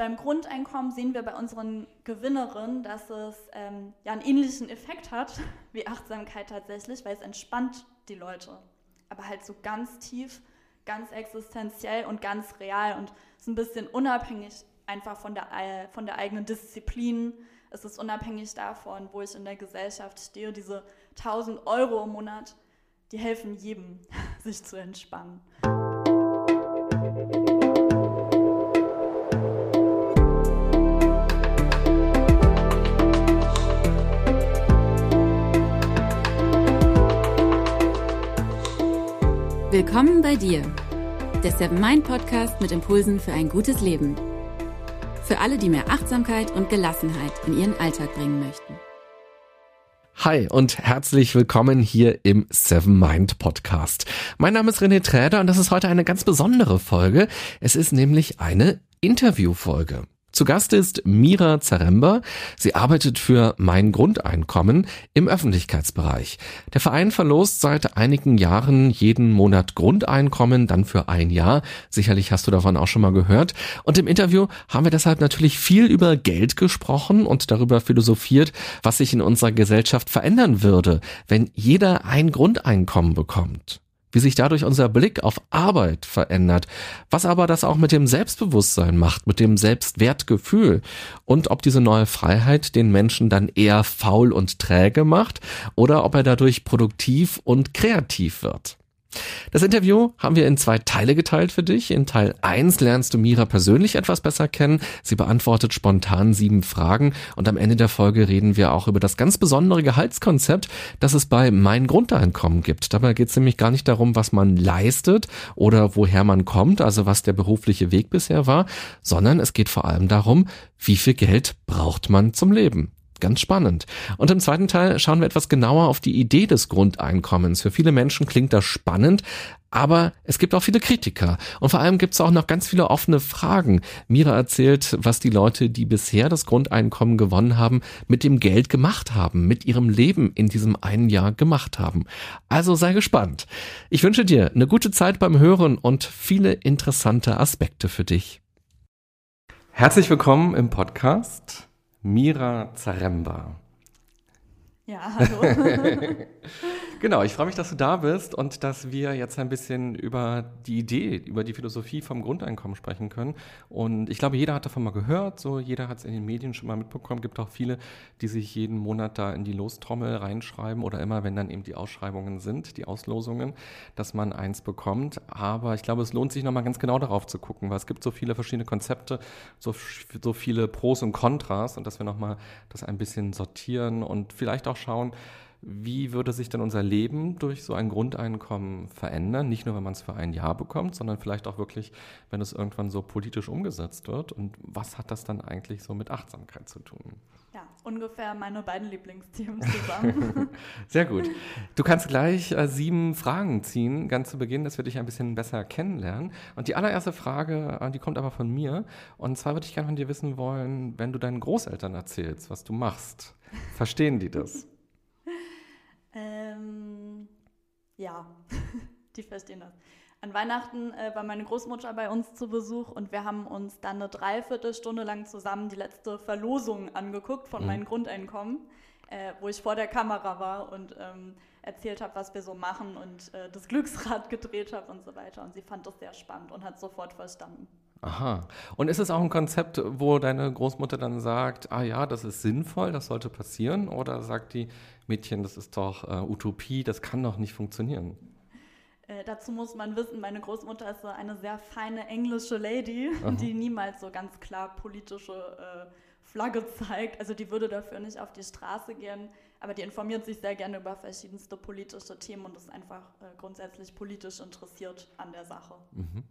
beim Grundeinkommen sehen wir bei unseren Gewinnerinnen, dass es ähm, ja einen ähnlichen Effekt hat wie Achtsamkeit tatsächlich, weil es entspannt die Leute. Aber halt so ganz tief, ganz existenziell und ganz real und ist ein bisschen unabhängig einfach von der, äh, von der eigenen Disziplin. Es ist unabhängig davon, wo ich in der Gesellschaft stehe. Diese 1000 Euro im Monat, die helfen jedem, sich zu entspannen. Willkommen bei dir, der Seven Mind Podcast mit Impulsen für ein gutes Leben. Für alle, die mehr Achtsamkeit und Gelassenheit in ihren Alltag bringen möchten. Hi und herzlich willkommen hier im Seven Mind Podcast. Mein Name ist René Träder und das ist heute eine ganz besondere Folge. Es ist nämlich eine Interviewfolge. Zu Gast ist Mira Zaremba. Sie arbeitet für Mein Grundeinkommen im Öffentlichkeitsbereich. Der Verein verlost seit einigen Jahren jeden Monat Grundeinkommen, dann für ein Jahr. Sicherlich hast du davon auch schon mal gehört. Und im Interview haben wir deshalb natürlich viel über Geld gesprochen und darüber philosophiert, was sich in unserer Gesellschaft verändern würde, wenn jeder ein Grundeinkommen bekommt wie sich dadurch unser Blick auf Arbeit verändert, was aber das auch mit dem Selbstbewusstsein macht, mit dem Selbstwertgefühl und ob diese neue Freiheit den Menschen dann eher faul und träge macht oder ob er dadurch produktiv und kreativ wird. Das Interview haben wir in zwei Teile geteilt für dich. In Teil 1 lernst du Mira persönlich etwas besser kennen. Sie beantwortet spontan sieben Fragen und am Ende der Folge reden wir auch über das ganz besondere Gehaltskonzept, das es bei Mein Grundeinkommen gibt. Dabei geht es nämlich gar nicht darum, was man leistet oder woher man kommt, also was der berufliche Weg bisher war, sondern es geht vor allem darum, wie viel Geld braucht man zum Leben. Ganz spannend. Und im zweiten Teil schauen wir etwas genauer auf die Idee des Grundeinkommens. Für viele Menschen klingt das spannend, aber es gibt auch viele Kritiker. Und vor allem gibt es auch noch ganz viele offene Fragen. Mira erzählt, was die Leute, die bisher das Grundeinkommen gewonnen haben, mit dem Geld gemacht haben, mit ihrem Leben in diesem einen Jahr gemacht haben. Also sei gespannt. Ich wünsche dir eine gute Zeit beim Hören und viele interessante Aspekte für dich. Herzlich willkommen im Podcast. Mira Zaremba. Ja, hallo. Genau, ich freue mich, dass du da bist und dass wir jetzt ein bisschen über die Idee, über die Philosophie vom Grundeinkommen sprechen können. Und ich glaube, jeder hat davon mal gehört, so jeder hat es in den Medien schon mal mitbekommen. Gibt auch viele, die sich jeden Monat da in die Lostrommel reinschreiben oder immer, wenn dann eben die Ausschreibungen sind, die Auslosungen, dass man eins bekommt. Aber ich glaube, es lohnt sich nochmal ganz genau darauf zu gucken, weil es gibt so viele verschiedene Konzepte, so, so viele Pros und Kontras und dass wir nochmal das ein bisschen sortieren und vielleicht auch schauen, wie würde sich denn unser Leben durch so ein Grundeinkommen verändern? Nicht nur, wenn man es für ein Jahr bekommt, sondern vielleicht auch wirklich, wenn es irgendwann so politisch umgesetzt wird. Und was hat das dann eigentlich so mit Achtsamkeit zu tun? Ja, ungefähr meine beiden Lieblingsthemen zusammen. Sehr gut. Du kannst gleich äh, sieben Fragen ziehen, ganz zu Beginn, dass wir dich ein bisschen besser kennenlernen. Und die allererste Frage, äh, die kommt aber von mir. Und zwar würde ich gerne von dir wissen wollen, wenn du deinen Großeltern erzählst, was du machst, verstehen die das? Ähm, ja, die verstehen das. An Weihnachten äh, war meine Großmutter bei uns zu Besuch und wir haben uns dann eine Dreiviertelstunde lang zusammen die letzte Verlosung angeguckt von mhm. meinem Grundeinkommen, äh, wo ich vor der Kamera war und ähm, erzählt habe, was wir so machen und äh, das Glücksrad gedreht habe und so weiter. Und sie fand das sehr spannend und hat sofort verstanden. Aha. Und ist es auch ein Konzept, wo deine Großmutter dann sagt, ah ja, das ist sinnvoll, das sollte passieren? Oder sagt die, Mädchen, das ist doch äh, Utopie, das kann doch nicht funktionieren. Äh, dazu muss man wissen, meine Großmutter ist so eine sehr feine englische Lady, Aha. die niemals so ganz klar politische äh, Flagge zeigt. Also die würde dafür nicht auf die Straße gehen, aber die informiert sich sehr gerne über verschiedenste politische Themen und ist einfach äh, grundsätzlich politisch interessiert an der Sache. Mhm.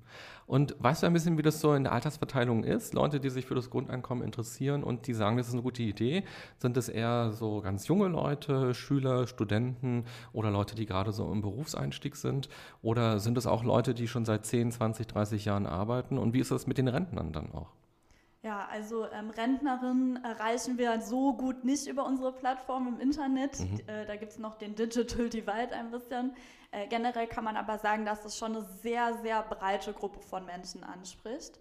Und weißt du ein bisschen, wie das so in der Altersverteilung ist? Leute, die sich für das Grundeinkommen interessieren und die sagen, das ist eine gute Idee, sind es eher so ganz junge Leute, Schüler, Studenten oder Leute, die gerade so im Berufseinstieg sind? Oder sind es auch Leute, die schon seit 10, 20, 30 Jahren arbeiten? Und wie ist das mit den Rentnern dann auch? Ja, also ähm, Rentnerinnen erreichen wir so gut nicht über unsere Plattform im Internet. Mhm. Äh, da gibt es noch den Digital Divide ein bisschen. Äh, generell kann man aber sagen, dass es schon eine sehr, sehr breite Gruppe von Menschen anspricht.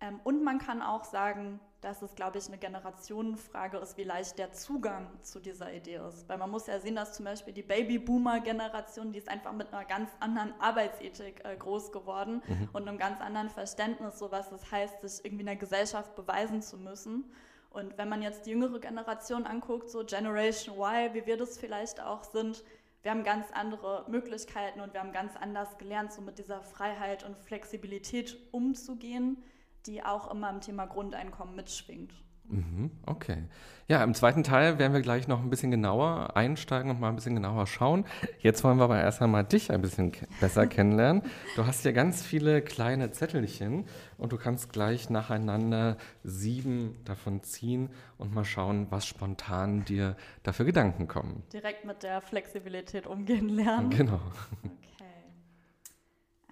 Ähm, und man kann auch sagen, dass es, glaube ich, eine Generationenfrage ist, wie leicht der Zugang zu dieser Idee ist. Weil man muss ja sehen, dass zum Beispiel die Babyboomer-Generation, die ist einfach mit einer ganz anderen Arbeitsethik äh, groß geworden mhm. und einem ganz anderen Verständnis, so was es heißt, sich irgendwie in der Gesellschaft beweisen zu müssen. Und wenn man jetzt die jüngere Generation anguckt, so Generation Y, wie wir das vielleicht auch sind, wir haben ganz andere Möglichkeiten und wir haben ganz anders gelernt, so mit dieser Freiheit und Flexibilität umzugehen die auch immer im Thema Grundeinkommen mitschwingt. Mhm, okay. Ja, im zweiten Teil werden wir gleich noch ein bisschen genauer einsteigen und mal ein bisschen genauer schauen. Jetzt wollen wir aber erst einmal dich ein bisschen besser kennenlernen. Du hast hier ganz viele kleine Zettelchen und du kannst gleich nacheinander sieben davon ziehen und mal schauen, was spontan dir dafür Gedanken kommen. Direkt mit der Flexibilität umgehen lernen. Genau.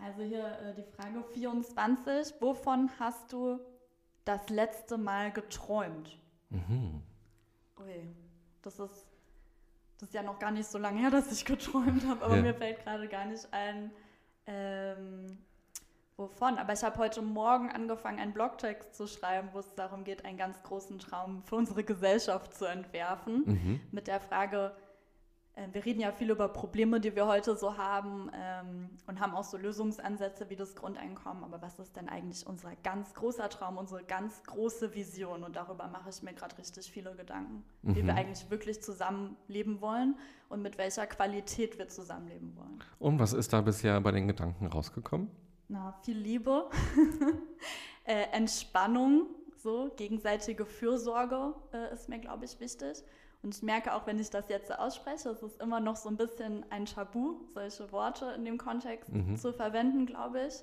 Also hier äh, die Frage 24. Wovon hast du das letzte Mal geträumt? Mhm. Ui, das ist, das ist ja noch gar nicht so lange her, dass ich geträumt habe, aber ja. mir fällt gerade gar nicht ein, ähm, wovon. Aber ich habe heute Morgen angefangen, einen Blogtext zu schreiben, wo es darum geht, einen ganz großen Traum für unsere Gesellschaft zu entwerfen. Mhm. Mit der Frage, wir reden ja viel über Probleme, die wir heute so haben ähm, und haben auch so Lösungsansätze wie das Grundeinkommen. Aber was ist denn eigentlich unser ganz großer Traum, unsere ganz große Vision? Und darüber mache ich mir gerade richtig viele Gedanken, mhm. wie wir eigentlich wirklich zusammenleben wollen und mit welcher Qualität wir zusammenleben wollen. Und was ist da bisher bei den Gedanken rausgekommen? Na, viel Liebe, äh, Entspannung, so gegenseitige Fürsorge äh, ist mir, glaube ich, wichtig. Und ich merke auch, wenn ich das jetzt so ausspreche, es ist immer noch so ein bisschen ein Tabu, solche Worte in dem Kontext mhm. zu verwenden, glaube ich.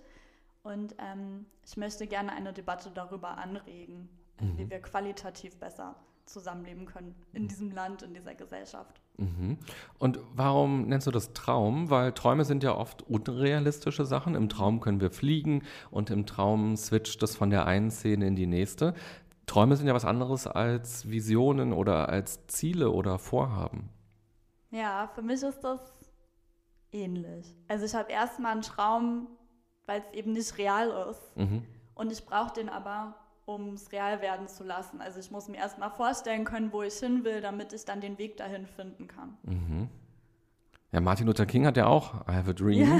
Und ähm, ich möchte gerne eine Debatte darüber anregen, mhm. wie wir qualitativ besser zusammenleben können in diesem Land, in dieser Gesellschaft. Mhm. Und warum nennst du das Traum? Weil Träume sind ja oft unrealistische Sachen. Im Traum können wir fliegen und im Traum switcht es von der einen Szene in die nächste. Träume sind ja was anderes als Visionen oder als Ziele oder Vorhaben. Ja, für mich ist das ähnlich. Also ich habe erstmal einen Traum, weil es eben nicht real ist. Mhm. Und ich brauche den aber, um es real werden zu lassen. Also ich muss mir erstmal vorstellen können, wo ich hin will, damit ich dann den Weg dahin finden kann. Mhm. Ja, Martin Luther King hat ja auch I have a dream. Ja.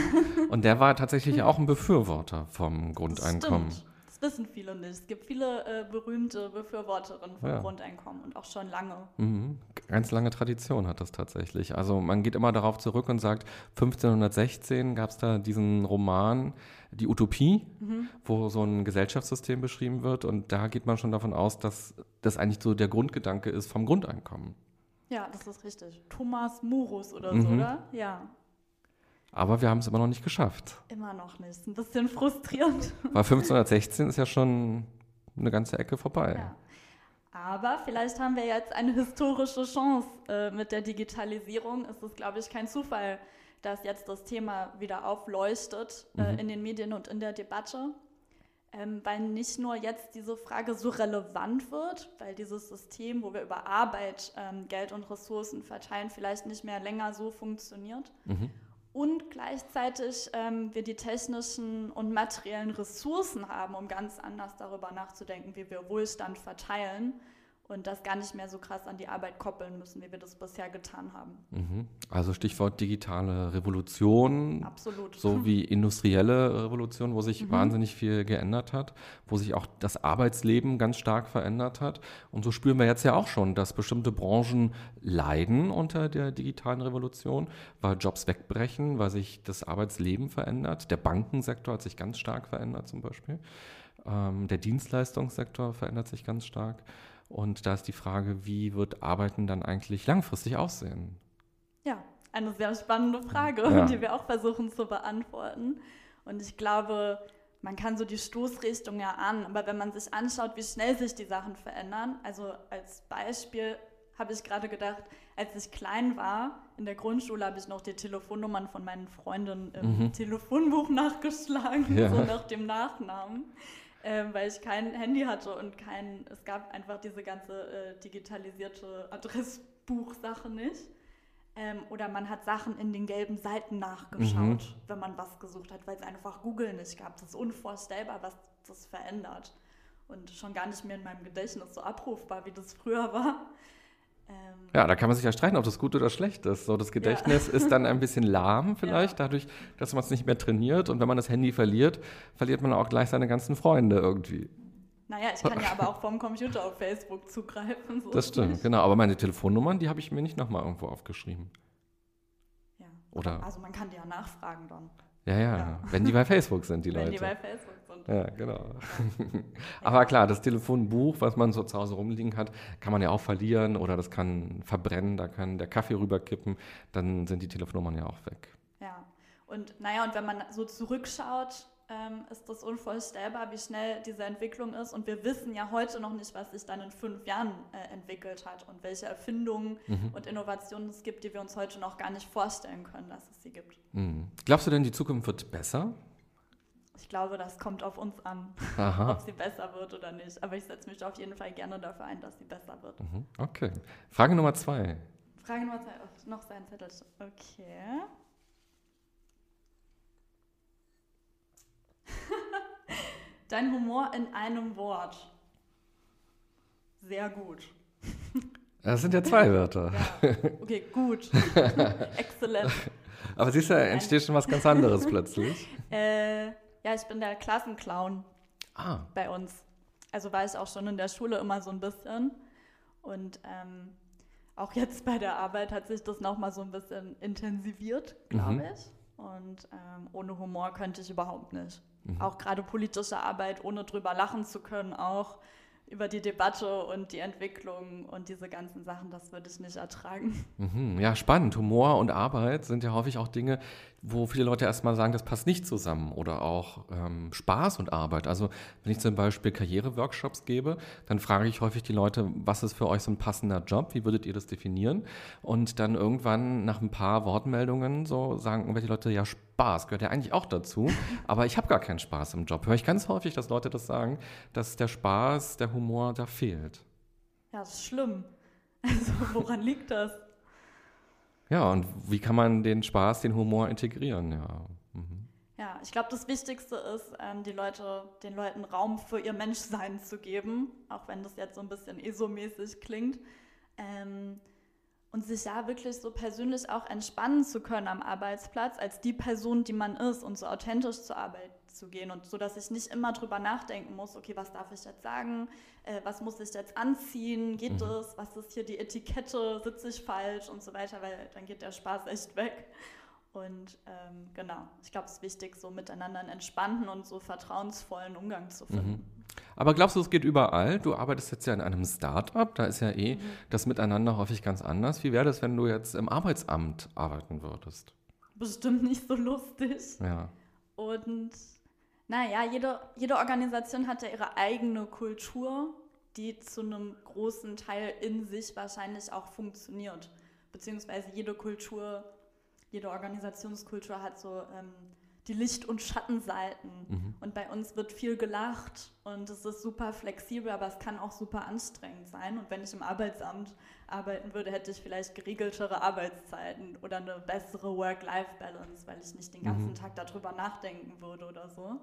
Und der war tatsächlich auch ein Befürworter vom Grundeinkommen. Das stimmt wissen viele nicht. Es gibt viele äh, berühmte Befürworterinnen von ja. Grundeinkommen und auch schon lange. Mhm. Ganz lange Tradition hat das tatsächlich. Also man geht immer darauf zurück und sagt, 1516 gab es da diesen Roman Die Utopie, mhm. wo so ein Gesellschaftssystem beschrieben wird. Und da geht man schon davon aus, dass das eigentlich so der Grundgedanke ist vom Grundeinkommen. Ja, das ist richtig. Thomas Morus oder mhm. so, oder? Ja. Aber wir haben es immer noch nicht geschafft. Immer noch nicht. Ein bisschen frustrierend. Weil 1516 ist ja schon eine ganze Ecke vorbei. Ja. Aber vielleicht haben wir jetzt eine historische Chance äh, mit der Digitalisierung. Es ist, glaube ich, kein Zufall, dass jetzt das Thema wieder aufleuchtet äh, mhm. in den Medien und in der Debatte. Ähm, weil nicht nur jetzt diese Frage so relevant wird, weil dieses System, wo wir über Arbeit ähm, Geld und Ressourcen verteilen, vielleicht nicht mehr länger so funktioniert. Mhm und gleichzeitig ähm, wir die technischen und materiellen Ressourcen haben, um ganz anders darüber nachzudenken, wie wir Wohlstand verteilen und das gar nicht mehr so krass an die Arbeit koppeln müssen, wie wir das bisher getan haben. Mhm. Also Stichwort digitale Revolution. Absolut. So wie industrielle Revolution, wo sich mhm. wahnsinnig viel geändert hat, wo sich auch das Arbeitsleben ganz stark verändert hat. Und so spüren wir jetzt ja auch schon, dass bestimmte Branchen leiden unter der digitalen Revolution, weil Jobs wegbrechen, weil sich das Arbeitsleben verändert. Der Bankensektor hat sich ganz stark verändert zum Beispiel. Ähm, der Dienstleistungssektor verändert sich ganz stark. Und da ist die Frage, wie wird Arbeiten dann eigentlich langfristig aussehen? Ja, eine sehr spannende Frage, ja. die wir auch versuchen zu beantworten. Und ich glaube, man kann so die Stoßrichtung ja an, aber wenn man sich anschaut, wie schnell sich die Sachen verändern, also als Beispiel habe ich gerade gedacht, als ich klein war, in der Grundschule habe ich noch die Telefonnummern von meinen Freundinnen im mhm. Telefonbuch nachgeschlagen, ja. so nach dem Nachnamen ähm, weil ich kein Handy hatte und kein, es gab einfach diese ganze äh, digitalisierte Adressbuchsache nicht. Ähm, oder man hat Sachen in den gelben Seiten nachgeschaut, mhm. wenn man was gesucht hat, weil es einfach Google nicht gab. Das ist unvorstellbar, was das verändert. und schon gar nicht mehr in meinem Gedächtnis so abrufbar, wie das früher war. Ähm, ja, da kann man sich ja streiten, ob das gut oder schlecht ist. So, das Gedächtnis ja. ist dann ein bisschen lahm vielleicht, ja. dadurch, dass man es nicht mehr trainiert. Und wenn man das Handy verliert, verliert man auch gleich seine ganzen Freunde irgendwie. Naja, ich kann ja aber auch vom Computer auf Facebook zugreifen. So das stimmt, genau. Aber meine Telefonnummern, die habe ich mir nicht nochmal irgendwo aufgeschrieben. Ja. Oder? Also man kann die ja nachfragen dann. Ja, ja, ja. wenn die bei Facebook sind, die Leute. Wenn die bei Facebook sind. Ja, genau. Aber klar, das Telefonbuch, was man so zu Hause rumliegen hat, kann man ja auch verlieren oder das kann verbrennen, da kann der Kaffee rüberkippen, dann sind die Telefonnummern ja auch weg. Ja, und naja, und wenn man so zurückschaut, ähm, ist das unvorstellbar, wie schnell diese Entwicklung ist. Und wir wissen ja heute noch nicht, was sich dann in fünf Jahren äh, entwickelt hat und welche Erfindungen mhm. und Innovationen es gibt, die wir uns heute noch gar nicht vorstellen können, dass es sie gibt. Mhm. Glaubst du denn, die Zukunft wird besser? Ich glaube, das kommt auf uns an, ob sie besser wird oder nicht. Aber ich setze mich auf jeden Fall gerne dafür ein, dass sie besser wird. Mhm. Okay. Frage Nummer zwei. Frage Nummer zwei. Oh, noch sein Zettel. Okay. Dein Humor in einem Wort. Sehr gut. Das sind ja zwei Wörter. Ja. Okay, gut. Exzellent. Aber siehst du, entsteht schon was ganz anderes plötzlich. Äh, ja, ich bin der Klassenclown ah. bei uns. Also war ich auch schon in der Schule immer so ein bisschen. Und ähm, auch jetzt bei der Arbeit hat sich das nochmal so ein bisschen intensiviert, glaube mhm. ich. Und ähm, ohne Humor könnte ich überhaupt nicht. Mhm. Auch gerade politische Arbeit, ohne drüber lachen zu können, auch über die Debatte und die Entwicklung und diese ganzen Sachen, das würde ich nicht ertragen. Mhm, ja, spannend. Humor und Arbeit sind ja häufig auch Dinge, wo viele Leute erstmal sagen, das passt nicht zusammen. Oder auch ähm, Spaß und Arbeit. Also wenn ich zum Beispiel Karriereworkshops gebe, dann frage ich häufig die Leute, was ist für euch so ein passender Job? Wie würdet ihr das definieren? Und dann irgendwann nach ein paar Wortmeldungen so sagen irgendwelche Leute, ja, Spaß gehört ja eigentlich auch dazu, aber ich habe gar keinen Spaß im Job. Höre ich ganz häufig, dass Leute das sagen, dass der Spaß, der Humor da fehlt. Ja, das ist schlimm. Also woran liegt das? Ja, und wie kann man den Spaß, den Humor integrieren? Ja, mhm. ja ich glaube, das Wichtigste ist, ähm, die Leute, den Leuten Raum für ihr Menschsein zu geben, auch wenn das jetzt so ein bisschen ESO-mäßig klingt. Ähm, und sich ja wirklich so persönlich auch entspannen zu können am Arbeitsplatz als die Person, die man ist und so authentisch zur Arbeit zu gehen und so, dass ich nicht immer drüber nachdenken muss, okay, was darf ich jetzt sagen, äh, was muss ich jetzt anziehen, geht mhm. das, was ist hier die Etikette, sitze ich falsch und so weiter, weil dann geht der Spaß echt weg. Und ähm, genau, ich glaube, es ist wichtig, so miteinander einen entspannten und so vertrauensvollen Umgang zu finden. Mhm. Aber glaubst du, es geht überall? Du arbeitest jetzt ja in einem Start-up, da ist ja eh mhm. das Miteinander häufig ganz anders. Wie wäre das, wenn du jetzt im Arbeitsamt arbeiten würdest? Bestimmt nicht so lustig. Ja. Und naja, jede, jede Organisation hat ja ihre eigene Kultur, die zu einem großen Teil in sich wahrscheinlich auch funktioniert. Beziehungsweise jede Kultur, jede Organisationskultur hat so ähm, die Licht- und Schattenseiten. Mhm. Und bei uns wird viel gelacht und es ist super flexibel, aber es kann auch super anstrengend sein. Und wenn ich im Arbeitsamt arbeiten würde, hätte ich vielleicht geregeltere Arbeitszeiten oder eine bessere Work-Life-Balance, weil ich nicht den ganzen mhm. Tag darüber nachdenken würde oder so.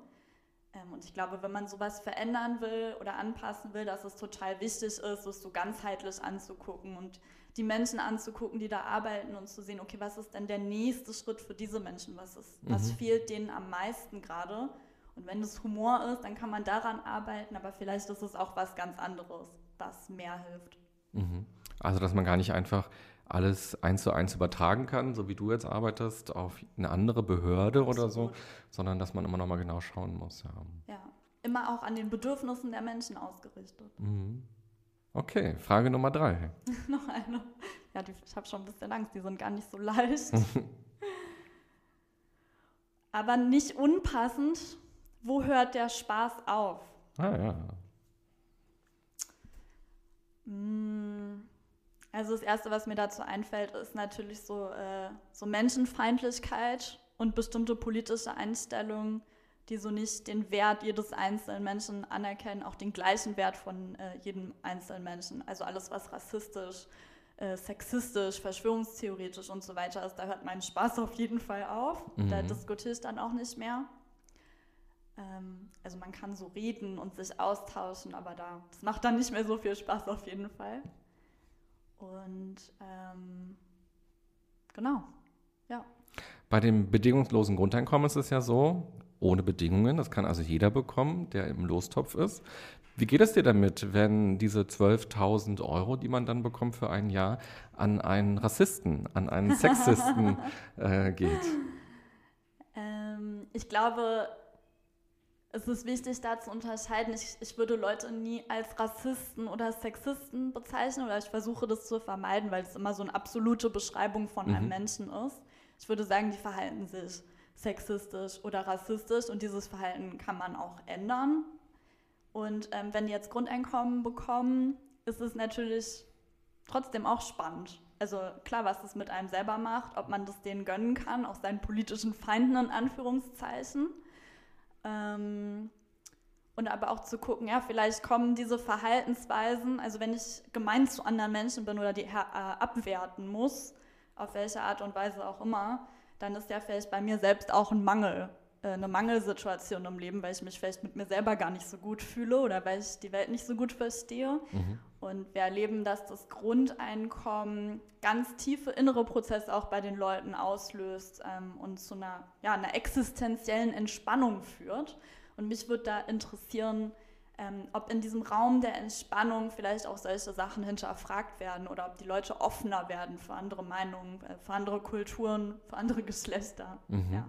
Ähm, und ich glaube, wenn man sowas verändern will oder anpassen will, dass es total wichtig ist, es so ganzheitlich anzugucken und die Menschen anzugucken, die da arbeiten und zu sehen, okay, was ist denn der nächste Schritt für diese Menschen? Was, ist, mhm. was fehlt denen am meisten gerade? Und wenn es Humor ist, dann kann man daran arbeiten, aber vielleicht ist es auch was ganz anderes, was mehr hilft. Mhm. Also, dass man gar nicht einfach alles eins zu eins übertragen kann, so wie du jetzt arbeitest, auf eine andere Behörde Absolut. oder so, sondern dass man immer noch mal genau schauen muss. Ja. ja, immer auch an den Bedürfnissen der Menschen ausgerichtet. Mhm. Okay, Frage Nummer drei. noch eine. Ja, die, ich habe schon ein bisschen Angst, die sind gar nicht so leicht. Aber nicht unpassend, wo hört der Spaß auf? Ah ja. Mmh. Also das Erste, was mir dazu einfällt, ist natürlich so, äh, so Menschenfeindlichkeit und bestimmte politische Einstellungen, die so nicht den Wert jedes einzelnen Menschen anerkennen, auch den gleichen Wert von äh, jedem einzelnen Menschen. Also alles, was rassistisch, äh, sexistisch, verschwörungstheoretisch und so weiter ist, da hört mein Spaß auf jeden Fall auf. Mhm. Da diskutiere ich dann auch nicht mehr. Ähm, also man kann so reden und sich austauschen, aber da, das macht dann nicht mehr so viel Spaß auf jeden Fall. Und ähm, genau, ja. Bei dem bedingungslosen Grundeinkommen ist es ja so, ohne Bedingungen, das kann also jeder bekommen, der im Lostopf ist. Wie geht es dir damit, wenn diese 12.000 Euro, die man dann bekommt für ein Jahr, an einen Rassisten, an einen Sexisten äh, geht? Ähm, ich glaube, es ist wichtig, da zu unterscheiden. Ich, ich würde Leute nie als Rassisten oder Sexisten bezeichnen oder ich versuche das zu vermeiden, weil es immer so eine absolute Beschreibung von mhm. einem Menschen ist. Ich würde sagen, die verhalten sich sexistisch oder rassistisch und dieses Verhalten kann man auch ändern. Und ähm, wenn die jetzt Grundeinkommen bekommen, ist es natürlich trotzdem auch spannend. Also klar, was es mit einem selber macht, ob man das denen gönnen kann, auch seinen politischen Feinden in Anführungszeichen. Ähm, und aber auch zu gucken, ja, vielleicht kommen diese Verhaltensweisen, also wenn ich gemein zu anderen Menschen bin oder die äh, abwerten muss, auf welche Art und Weise auch immer, dann ist ja vielleicht bei mir selbst auch ein Mangel, äh, eine Mangelsituation im Leben, weil ich mich vielleicht mit mir selber gar nicht so gut fühle oder weil ich die Welt nicht so gut verstehe. Mhm. Und wir erleben, dass das Grundeinkommen ganz tiefe innere Prozesse auch bei den Leuten auslöst ähm, und zu einer, ja, einer existenziellen Entspannung führt. Und mich würde da interessieren, ähm, ob in diesem Raum der Entspannung vielleicht auch solche Sachen hinterfragt werden oder ob die Leute offener werden für andere Meinungen, äh, für andere Kulturen, für andere Geschlechter. Mhm. Ja.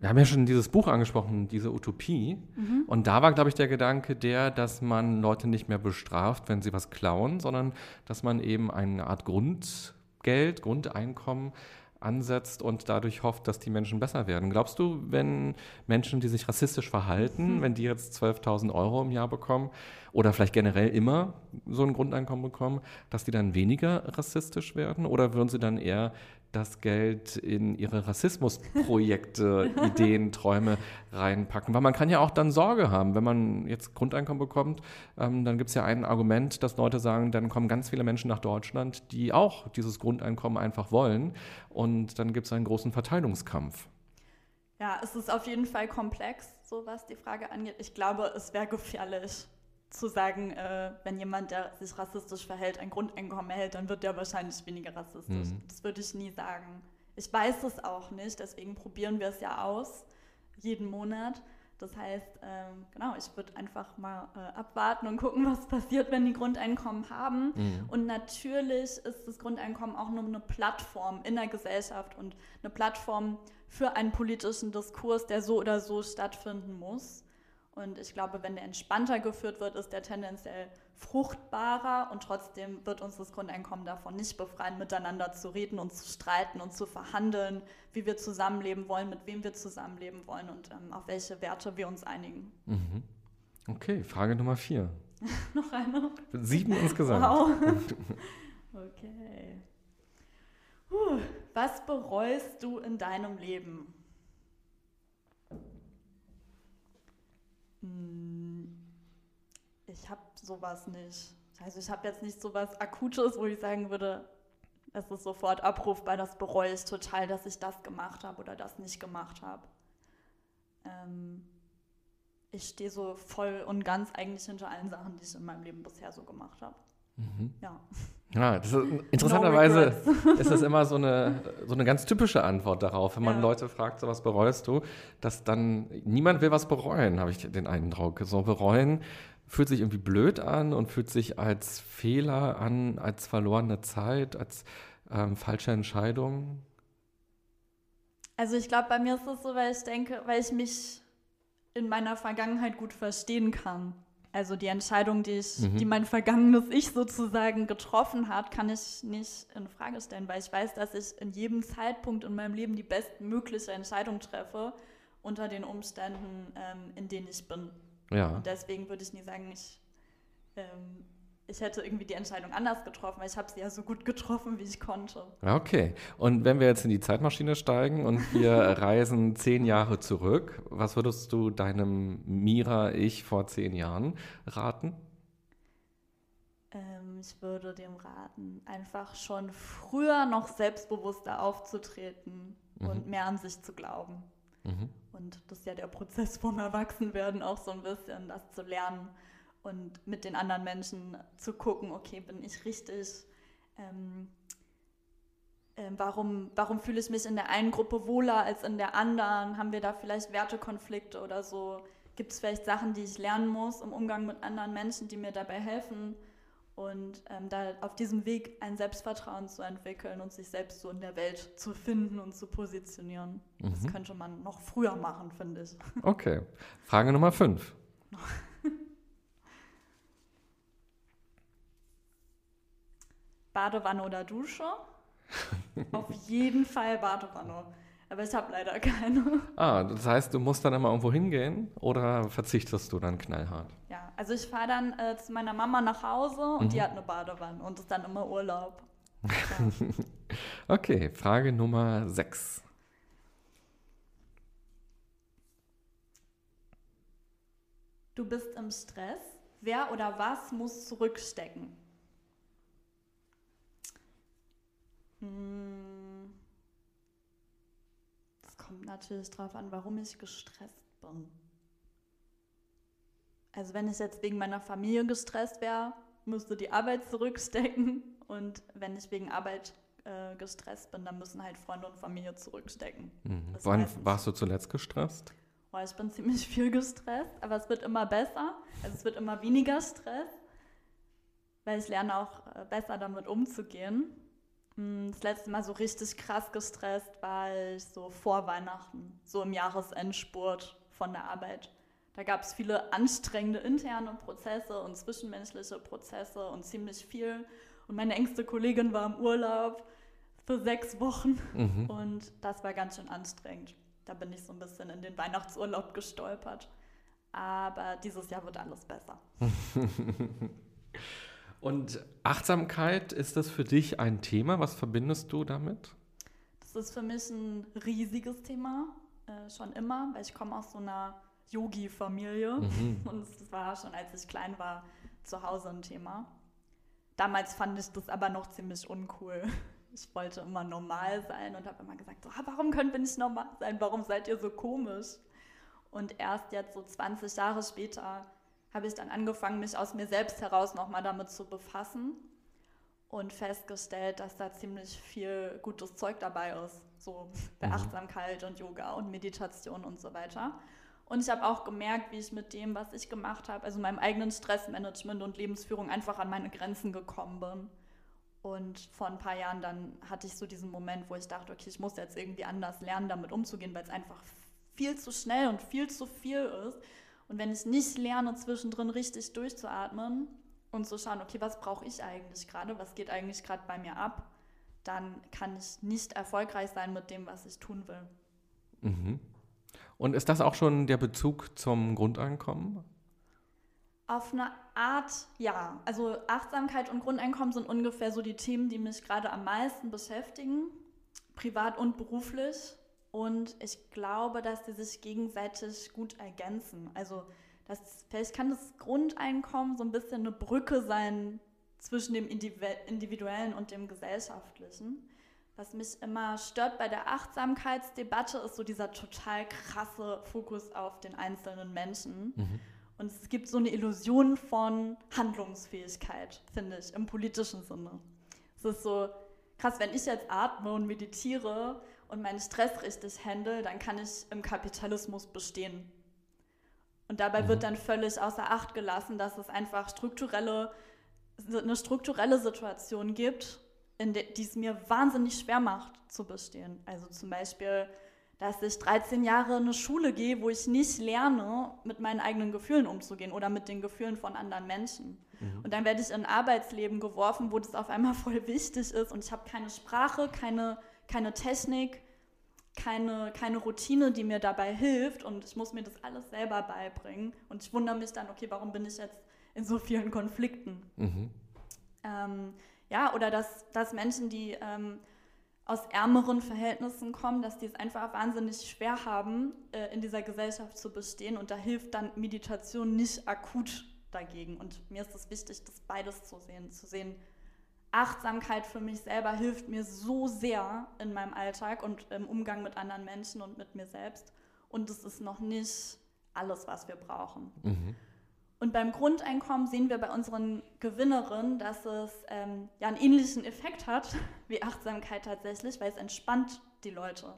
Wir haben ja schon dieses Buch angesprochen, diese Utopie. Mhm. Und da war, glaube ich, der Gedanke der, dass man Leute nicht mehr bestraft, wenn sie was klauen, sondern dass man eben eine Art Grundgeld, Grundeinkommen ansetzt und dadurch hofft, dass die Menschen besser werden. Glaubst du, wenn Menschen, die sich rassistisch verhalten, mhm. wenn die jetzt 12.000 Euro im Jahr bekommen oder vielleicht generell immer so ein Grundeinkommen bekommen, dass die dann weniger rassistisch werden? Oder würden sie dann eher das Geld in ihre Rassismusprojekte, Ideen, Träume reinpacken. Weil man kann ja auch dann Sorge haben, wenn man jetzt Grundeinkommen bekommt, ähm, dann gibt es ja ein Argument, dass Leute sagen, dann kommen ganz viele Menschen nach Deutschland, die auch dieses Grundeinkommen einfach wollen. Und dann gibt es einen großen Verteilungskampf. Ja, es ist auf jeden Fall komplex, so was die Frage angeht. Ich glaube, es wäre gefährlich zu sagen, äh, wenn jemand, der sich rassistisch verhält, ein Grundeinkommen erhält, dann wird der wahrscheinlich weniger rassistisch. Mhm. Das würde ich nie sagen. Ich weiß es auch nicht, deswegen probieren wir es ja aus, jeden Monat. Das heißt, ähm, genau, ich würde einfach mal äh, abwarten und gucken, was passiert, wenn die Grundeinkommen haben. Mhm. Und natürlich ist das Grundeinkommen auch nur eine Plattform in der Gesellschaft und eine Plattform für einen politischen Diskurs, der so oder so stattfinden muss. Und ich glaube, wenn der entspannter geführt wird, ist der tendenziell fruchtbarer und trotzdem wird uns das Grundeinkommen davon nicht befreien, miteinander zu reden und zu streiten und zu verhandeln, wie wir zusammenleben wollen, mit wem wir zusammenleben wollen und ähm, auf welche Werte wir uns einigen. Mhm. Okay, Frage Nummer vier. Noch eine? Sieben insgesamt. Wow. okay. Puh, was bereust du in deinem Leben? Ich habe sowas nicht. Also ich habe jetzt nicht sowas Akutes, wo ich sagen würde, es ist sofort abrufbar, das bereue ich total, dass ich das gemacht habe oder das nicht gemacht habe. Ähm, ich stehe so voll und ganz eigentlich hinter allen Sachen, die ich in meinem Leben bisher so gemacht habe. Mhm. Ja. Ja, das ist, interessanterweise no ist das immer so eine, so eine ganz typische Antwort darauf, wenn man ja. Leute fragt, so was bereust du, dass dann niemand will was bereuen, habe ich den Eindruck. So bereuen fühlt sich irgendwie blöd an und fühlt sich als Fehler an, als verlorene Zeit, als ähm, falsche Entscheidung. Also ich glaube, bei mir ist es so, weil ich denke, weil ich mich in meiner Vergangenheit gut verstehen kann. Also die Entscheidung, die, ich, mhm. die mein vergangenes Ich sozusagen getroffen hat, kann ich nicht in Frage stellen, weil ich weiß, dass ich in jedem Zeitpunkt in meinem Leben die bestmögliche Entscheidung treffe unter den Umständen, ähm, in denen ich bin. Ja. Und deswegen würde ich nie sagen, ich ähm, ich hätte irgendwie die Entscheidung anders getroffen, weil ich habe sie ja so gut getroffen, wie ich konnte. Okay. Und wenn wir jetzt in die Zeitmaschine steigen und wir reisen zehn Jahre zurück, was würdest du deinem Mira-Ich vor zehn Jahren raten? Ähm, ich würde dem raten, einfach schon früher noch selbstbewusster aufzutreten mhm. und mehr an sich zu glauben. Mhm. und das ist ja der Prozess vom Erwachsenwerden auch so ein bisschen, das zu lernen und mit den anderen Menschen zu gucken, okay, bin ich richtig? Ähm, äh, warum, warum fühle ich mich in der einen Gruppe wohler als in der anderen? Haben wir da vielleicht Wertekonflikte oder so? Gibt es vielleicht Sachen, die ich lernen muss im Umgang mit anderen Menschen, die mir dabei helfen? Und ähm, da auf diesem Weg ein Selbstvertrauen zu entwickeln und sich selbst so in der Welt zu finden und zu positionieren. Mhm. Das könnte man noch früher machen, finde ich. Okay. Frage Nummer fünf. Badewanne oder Dusche? Auf jeden Fall Badewanne. Aber ich habe leider keine. Ah, das heißt, du musst dann immer irgendwo hingehen oder verzichtest du dann knallhart? Ja, also ich fahre dann äh, zu meiner Mama nach Hause und mhm. die hat eine Badewanne und ist dann immer Urlaub. Ja. okay, Frage Nummer 6. Du bist im Stress. Wer oder was muss zurückstecken? Hm. Das kommt natürlich darauf an, warum ich gestresst bin. Also wenn ich jetzt wegen meiner Familie gestresst wäre, müsste die Arbeit zurückstecken. Und wenn ich wegen Arbeit äh, gestresst bin, dann müssen halt Freunde und Familie zurückstecken. Mhm. Wann warst du zuletzt gestresst? Oh, ich bin ziemlich viel gestresst, aber es wird immer besser. Also es wird immer weniger Stress, weil ich lerne auch äh, besser damit umzugehen. Das letzte Mal so richtig krass gestresst war ich so vor Weihnachten, so im Jahresendspurt von der Arbeit. Da gab es viele anstrengende interne Prozesse und zwischenmenschliche Prozesse und ziemlich viel. Und meine engste Kollegin war im Urlaub für sechs Wochen mhm. und das war ganz schön anstrengend. Da bin ich so ein bisschen in den Weihnachtsurlaub gestolpert. Aber dieses Jahr wird alles besser. Und Achtsamkeit, ist das für dich ein Thema? Was verbindest du damit? Das ist für mich ein riesiges Thema, äh, schon immer, weil ich komme aus so einer Yogi-Familie mhm. und es war schon, als ich klein war, zu Hause ein Thema. Damals fand ich das aber noch ziemlich uncool. Ich wollte immer normal sein und habe immer gesagt, so, ah, warum können wir nicht normal sein? Warum seid ihr so komisch? Und erst jetzt so 20 Jahre später habe ich dann angefangen, mich aus mir selbst heraus nochmal damit zu befassen und festgestellt, dass da ziemlich viel gutes Zeug dabei ist, so bei Achtsamkeit und Yoga und Meditation und so weiter. Und ich habe auch gemerkt, wie ich mit dem, was ich gemacht habe, also meinem eigenen Stressmanagement und Lebensführung einfach an meine Grenzen gekommen bin. Und vor ein paar Jahren dann hatte ich so diesen Moment, wo ich dachte, okay, ich muss jetzt irgendwie anders lernen, damit umzugehen, weil es einfach viel zu schnell und viel zu viel ist. Und wenn ich nicht lerne, zwischendrin richtig durchzuatmen und zu schauen, okay, was brauche ich eigentlich gerade, was geht eigentlich gerade bei mir ab, dann kann ich nicht erfolgreich sein mit dem, was ich tun will. Mhm. Und ist das auch schon der Bezug zum Grundeinkommen? Auf eine Art, ja. Also Achtsamkeit und Grundeinkommen sind ungefähr so die Themen, die mich gerade am meisten beschäftigen, privat und beruflich. Und ich glaube, dass die sich gegenseitig gut ergänzen. Also das, vielleicht kann das Grundeinkommen so ein bisschen eine Brücke sein zwischen dem Individuellen und dem Gesellschaftlichen. Was mich immer stört bei der Achtsamkeitsdebatte, ist so dieser total krasse Fokus auf den einzelnen Menschen. Mhm. Und es gibt so eine Illusion von Handlungsfähigkeit, finde ich, im politischen Sinne. Es ist so krass, wenn ich jetzt atme und meditiere und meinen Stress richtig handle, dann kann ich im Kapitalismus bestehen. Und dabei mhm. wird dann völlig außer Acht gelassen, dass es einfach strukturelle, eine strukturelle Situation gibt, in die es mir wahnsinnig schwer macht zu bestehen. Also zum Beispiel, dass ich 13 Jahre in eine Schule gehe, wo ich nicht lerne, mit meinen eigenen Gefühlen umzugehen oder mit den Gefühlen von anderen Menschen. Mhm. Und dann werde ich in ein Arbeitsleben geworfen, wo das auf einmal voll wichtig ist und ich habe keine Sprache, keine keine Technik, keine, keine Routine, die mir dabei hilft und ich muss mir das alles selber beibringen. Und ich wundere mich dann, okay, warum bin ich jetzt in so vielen Konflikten? Mhm. Ähm, ja, oder dass, dass Menschen, die ähm, aus ärmeren Verhältnissen kommen, dass die es einfach wahnsinnig schwer haben, äh, in dieser Gesellschaft zu bestehen. Und da hilft dann Meditation nicht akut dagegen. Und mir ist es wichtig, das beides zu sehen, zu sehen, Achtsamkeit für mich selber hilft mir so sehr in meinem Alltag und im Umgang mit anderen Menschen und mit mir selbst. und es ist noch nicht alles, was wir brauchen. Mhm. Und beim Grundeinkommen sehen wir bei unseren Gewinnerinnen, dass es ähm, ja einen ähnlichen Effekt hat wie Achtsamkeit tatsächlich, weil es entspannt die Leute.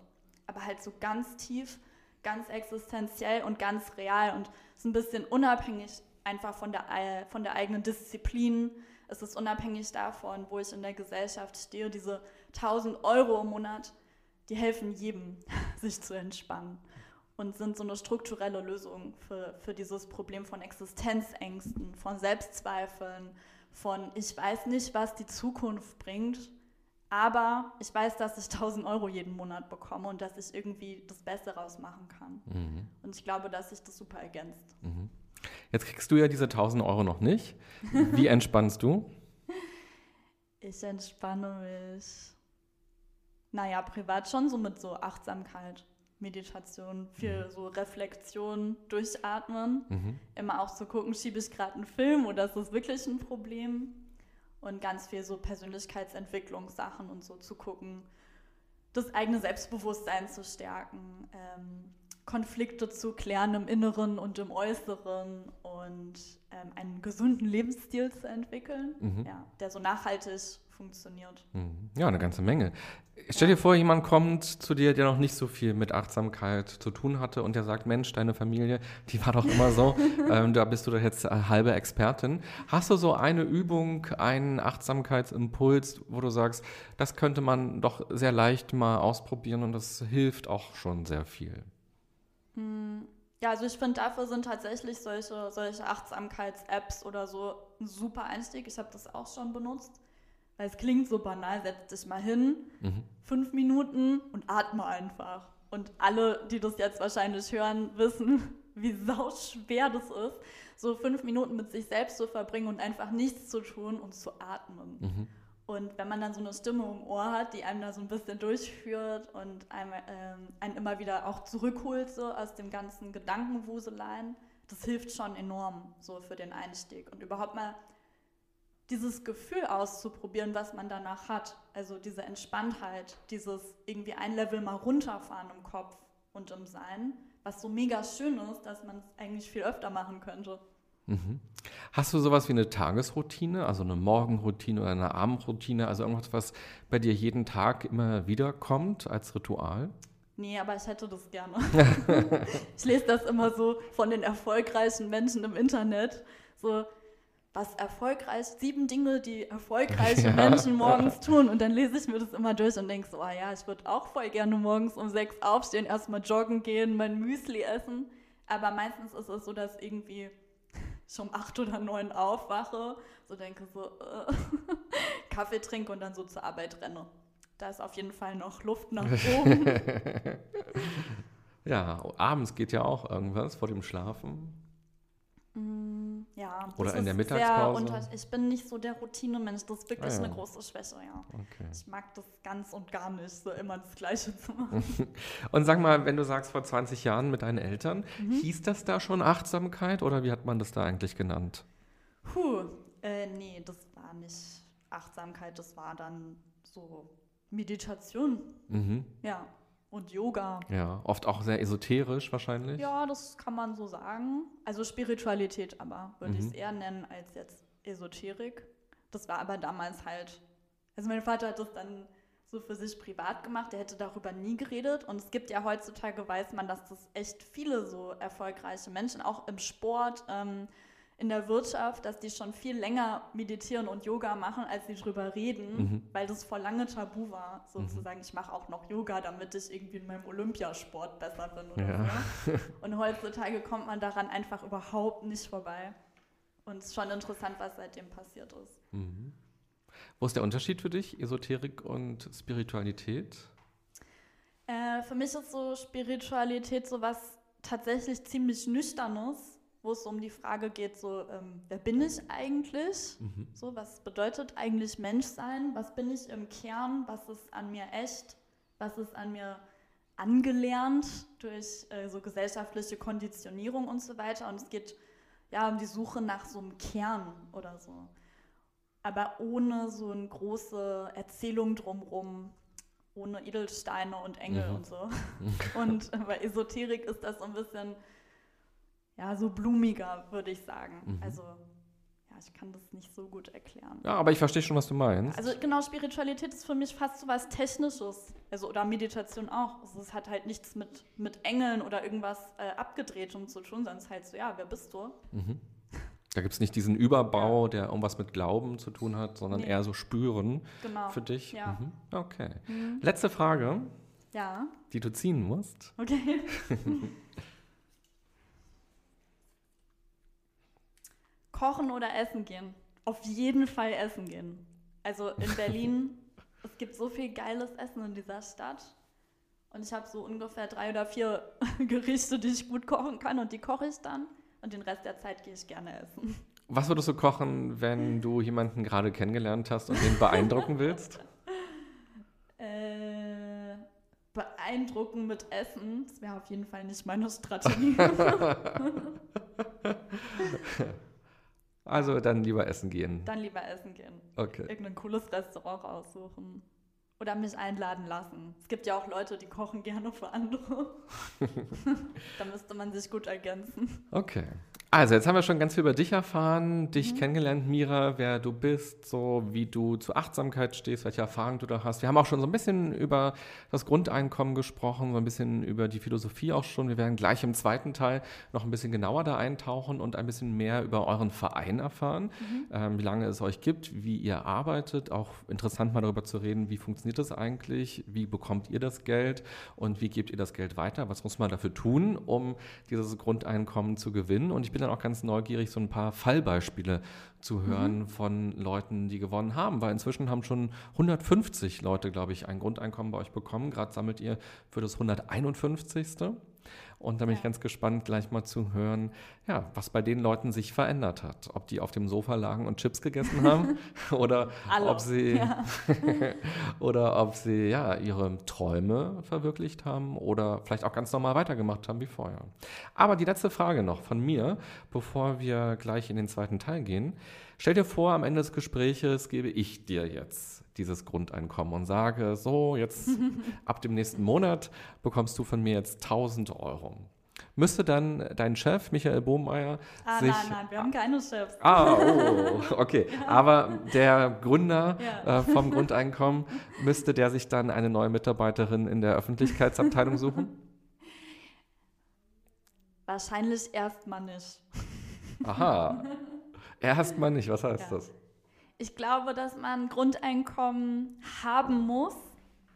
Aber halt so ganz tief, ganz existenziell und ganz real und ist ein bisschen unabhängig einfach von der, äh, von der eigenen Disziplin. Es ist unabhängig davon, wo ich in der Gesellschaft stehe. Diese 1000 Euro im Monat, die helfen jedem, sich zu entspannen und sind so eine strukturelle Lösung für, für dieses Problem von Existenzängsten, von Selbstzweifeln, von ich weiß nicht, was die Zukunft bringt, aber ich weiß, dass ich 1000 Euro jeden Monat bekomme und dass ich irgendwie das Beste rausmachen kann. Mhm. Und ich glaube, dass sich das super ergänzt. Mhm. Jetzt kriegst du ja diese 1000 Euro noch nicht. Wie entspannst du? Ich entspanne mich, naja, privat schon so mit so Achtsamkeit. Meditation, viel mhm. so Reflexion, Durchatmen. Mhm. Immer auch zu gucken, schiebe ich gerade einen Film oder ist das wirklich ein Problem? Und ganz viel so Persönlichkeitsentwicklungssachen und so zu gucken, das eigene Selbstbewusstsein zu stärken, ähm, Konflikte zu klären im Inneren und im Äußeren und ähm, einen gesunden Lebensstil zu entwickeln, mhm. ja, der so nachhaltig funktioniert. Mhm. Ja, eine ganze Menge. Stell dir vor, jemand kommt zu dir, der noch nicht so viel mit Achtsamkeit zu tun hatte und der sagt, Mensch, deine Familie, die war doch immer so, ähm, da bist du doch jetzt halbe Expertin. Hast du so eine Übung, einen Achtsamkeitsimpuls, wo du sagst, das könnte man doch sehr leicht mal ausprobieren und das hilft auch schon sehr viel? Hm. Ja, also ich finde, dafür sind tatsächlich solche, solche Achtsamkeits-Apps oder so ein super Einstieg. Ich habe das auch schon benutzt weil es klingt so banal, setz dich mal hin, mhm. fünf Minuten und atme einfach. Und alle, die das jetzt wahrscheinlich hören, wissen, wie sau schwer das ist, so fünf Minuten mit sich selbst zu verbringen und einfach nichts zu tun und zu atmen. Mhm. Und wenn man dann so eine Stimme im Ohr hat, die einem da so ein bisschen durchführt und einem, ähm, einen immer wieder auch zurückholt so aus dem ganzen Gedankenwuseleien, das hilft schon enorm so für den Einstieg. Und überhaupt mal dieses Gefühl auszuprobieren, was man danach hat. Also diese Entspanntheit, dieses irgendwie ein Level mal runterfahren im Kopf und im Sein, was so mega schön ist, dass man es eigentlich viel öfter machen könnte. Mhm. Hast du sowas wie eine Tagesroutine, also eine Morgenroutine oder eine Abendroutine, also irgendwas, was bei dir jeden Tag immer wieder kommt als Ritual? Nee, aber ich hätte das gerne. ich lese das immer so von den erfolgreichen Menschen im Internet. So, was erfolgreich, sieben Dinge, die erfolgreiche ja. Menschen morgens tun. Und dann lese ich mir das immer durch und denke so, ah ja, ich würde auch voll gerne morgens um sechs aufstehen, erstmal joggen gehen, mein Müsli essen. Aber meistens ist es so, dass irgendwie schon um acht oder neun aufwache, so denke so, äh, Kaffee trinke und dann so zur Arbeit renne. Da ist auf jeden Fall noch Luft nach oben. ja, abends geht ja auch irgendwas vor dem Schlafen. Mm, ja. Oder in der Mittagspause? Unter, ich bin nicht so der Routinemensch. Das ist wirklich ah, ja. eine große Schwäche, ja. Okay. Ich mag das ganz und gar nicht, so immer das Gleiche zu machen. und sag mal, wenn du sagst, vor 20 Jahren mit deinen Eltern, mhm. hieß das da schon Achtsamkeit oder wie hat man das da eigentlich genannt? Puh, äh, nee, das war nicht Achtsamkeit, das war dann so Meditation. Mhm. Ja und Yoga. Ja, oft auch sehr esoterisch wahrscheinlich. Ja, das kann man so sagen. Also Spiritualität aber, würde mhm. ich es eher nennen als jetzt Esoterik. Das war aber damals halt, also mein Vater hat das dann so für sich privat gemacht, der hätte darüber nie geredet. Und es gibt ja heutzutage, weiß man, dass das echt viele so erfolgreiche Menschen, auch im Sport, ähm, in der Wirtschaft, dass die schon viel länger meditieren und Yoga machen, als sie drüber reden, mhm. weil das vor lange tabu war, sozusagen. Mhm. Ich mache auch noch Yoga, damit ich irgendwie in meinem Olympiasport besser bin oder ja. so. Und heutzutage kommt man daran einfach überhaupt nicht vorbei. Und es ist schon interessant, was seitdem passiert ist. Mhm. Wo ist der Unterschied für dich, Esoterik und Spiritualität? Äh, für mich ist so Spiritualität so was tatsächlich ziemlich Nüchternes wo es um die Frage geht, so, ähm, wer bin ich eigentlich? Mhm. So, was bedeutet eigentlich Menschsein? Was bin ich im Kern? Was ist an mir echt? Was ist an mir angelernt durch äh, so gesellschaftliche Konditionierung und so weiter? Und es geht ja um die Suche nach so einem Kern oder so. Aber ohne so eine große Erzählung drumherum, ohne Edelsteine und Engel mhm. und so. Und bei Esoterik ist das so ein bisschen, ja, so blumiger, würde ich sagen. Mhm. Also ich kann das nicht so gut erklären. Ja, aber ich verstehe schon, was du meinst. Also genau, Spiritualität ist für mich fast so was Technisches. Also, oder Meditation auch. Also, es hat halt nichts mit, mit Engeln oder irgendwas äh, Abgedrehtem zu tun, sondern es ist halt so, ja, wer bist du? Mhm. Da gibt es nicht diesen Überbau, der irgendwas mit Glauben zu tun hat, sondern nee. eher so spüren genau. für dich. Ja. Mhm. Okay. Mhm. Letzte Frage. Ja. Die du ziehen musst. Okay. Kochen oder essen gehen? Auf jeden Fall essen gehen. Also in Berlin, es gibt so viel geiles Essen in dieser Stadt. Und ich habe so ungefähr drei oder vier Gerichte, die ich gut kochen kann und die koche ich dann. Und den Rest der Zeit gehe ich gerne essen. Was würdest du kochen, wenn du jemanden gerade kennengelernt hast und ihn beeindrucken willst? äh, beeindrucken mit Essen, das wäre auf jeden Fall nicht meine Strategie. Also dann lieber essen gehen. Dann lieber essen gehen. Okay. Irgendein cooles Restaurant aussuchen. Oder mich einladen lassen. Es gibt ja auch Leute, die kochen gerne für andere. da müsste man sich gut ergänzen. Okay. Also, jetzt haben wir schon ganz viel über dich erfahren, dich mhm. kennengelernt, Mira, wer du bist, so wie du zur Achtsamkeit stehst, welche Erfahrungen du da hast. Wir haben auch schon so ein bisschen über das Grundeinkommen gesprochen, so ein bisschen über die Philosophie auch schon. Wir werden gleich im zweiten Teil noch ein bisschen genauer da eintauchen und ein bisschen mehr über euren Verein erfahren, mhm. ähm, wie lange es euch gibt, wie ihr arbeitet. Auch interessant mal darüber zu reden, wie funktioniert das eigentlich, wie bekommt ihr das Geld und wie gebt ihr das Geld weiter? Was muss man dafür tun, um dieses Grundeinkommen zu gewinnen? Und ich bin bin dann auch ganz neugierig, so ein paar Fallbeispiele zu hören mhm. von Leuten, die gewonnen haben, weil inzwischen haben schon 150 Leute, glaube ich, ein Grundeinkommen bei euch bekommen. Gerade sammelt ihr für das 151. Und da bin ja. ich ganz gespannt, gleich mal zu hören, ja, was bei den Leuten sich verändert hat. Ob die auf dem Sofa lagen und Chips gegessen haben oder ob sie ja. oder ob sie ja ihre Träume verwirklicht haben oder vielleicht auch ganz normal weitergemacht haben wie vorher. Aber die letzte Frage noch von mir, bevor wir gleich in den zweiten Teil gehen. Stell dir vor, am Ende des Gespräches gebe ich dir jetzt dieses Grundeinkommen und sage, so, jetzt ab dem nächsten Monat bekommst du von mir jetzt 1000 Euro. Müsste dann dein Chef, Michael Bohmeier, ah, sich... Nein, nein, wir haben keine Chefs. Ah, oh, okay. ja. Aber der Gründer ja. äh, vom Grundeinkommen, müsste der sich dann eine neue Mitarbeiterin in der Öffentlichkeitsabteilung suchen? Wahrscheinlich erstmal nicht. Aha. Erstmal nicht, was heißt ja. das? Ich glaube, dass man Grundeinkommen haben muss,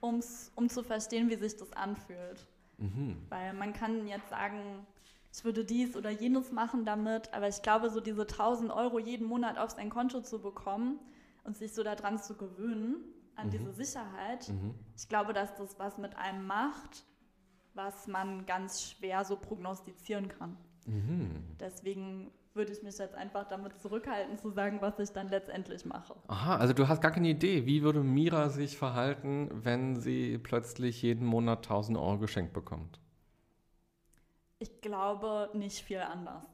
um's, um zu verstehen, wie sich das anfühlt. Mhm. Weil man kann jetzt sagen, ich würde dies oder jenes machen damit, aber ich glaube, so diese 1000 Euro jeden Monat auf sein Konto zu bekommen und sich so daran zu gewöhnen, an mhm. diese Sicherheit, mhm. ich glaube, dass das was mit einem macht, was man ganz schwer so prognostizieren kann. Mhm. Deswegen würde ich mich jetzt einfach damit zurückhalten, zu sagen, was ich dann letztendlich mache. Aha, also du hast gar keine Idee, wie würde Mira sich verhalten, wenn sie plötzlich jeden Monat 1000 Euro geschenkt bekommt? Ich glaube nicht viel anders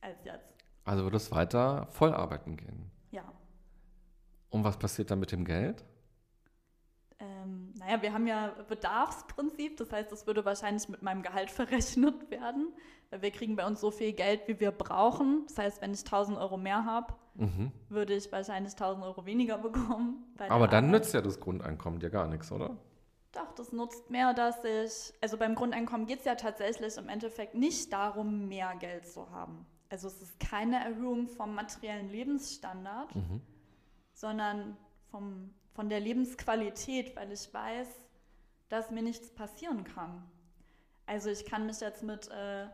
als jetzt. Also würde es weiter voll arbeiten gehen? Ja. Und was passiert dann mit dem Geld? Ähm, naja, wir haben ja Bedarfsprinzip, das heißt, es würde wahrscheinlich mit meinem Gehalt verrechnet werden, weil wir kriegen bei uns so viel Geld, wie wir brauchen. Das heißt, wenn ich 1000 Euro mehr habe, mhm. würde ich wahrscheinlich 1000 Euro weniger bekommen. Aber dann Arbeit. nützt ja das Grundeinkommen dir gar nichts, oder? Doch, das nutzt mehr, dass ich, also beim Grundeinkommen geht es ja tatsächlich im Endeffekt nicht darum, mehr Geld zu haben. Also es ist keine Erhöhung vom materiellen Lebensstandard, mhm. sondern vom von der Lebensqualität, weil ich weiß, dass mir nichts passieren kann. Also ich kann mich jetzt mit äh,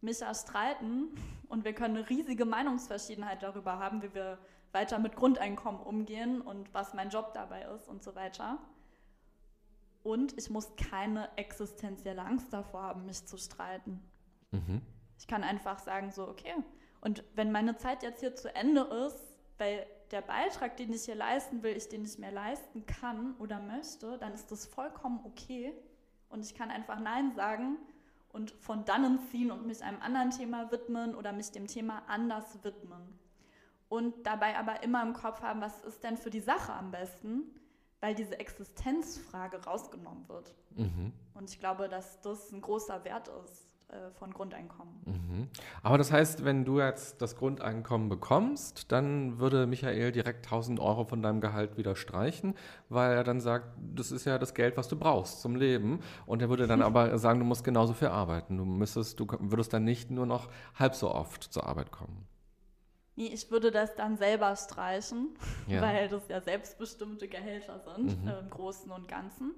Micha streiten und wir können eine riesige Meinungsverschiedenheit darüber haben, wie wir weiter mit Grundeinkommen umgehen und was mein Job dabei ist und so weiter. Und ich muss keine existenzielle Angst davor haben, mich zu streiten. Mhm. Ich kann einfach sagen, so, okay. Und wenn meine Zeit jetzt hier zu Ende ist, weil der Beitrag, den ich hier leisten will, ich den nicht mehr leisten kann oder möchte, dann ist das vollkommen okay. Und ich kann einfach Nein sagen und von dannen ziehen und mich einem anderen Thema widmen oder mich dem Thema anders widmen. Und dabei aber immer im Kopf haben, was ist denn für die Sache am besten? weil diese Existenzfrage rausgenommen wird. Mhm. Und ich glaube, dass das ein großer Wert ist von Grundeinkommen. Mhm. Aber das heißt, wenn du jetzt das Grundeinkommen bekommst, dann würde Michael direkt 1000 Euro von deinem Gehalt wieder streichen, weil er dann sagt, das ist ja das Geld, was du brauchst zum Leben. Und er würde dann aber sagen, du musst genauso viel arbeiten. Du müsstest, du würdest dann nicht nur noch halb so oft zur Arbeit kommen. Nee, ich würde das dann selber streichen, Ja. weil das ja selbstbestimmte Gehälter sind Mhm. äh, im Großen und Ganzen.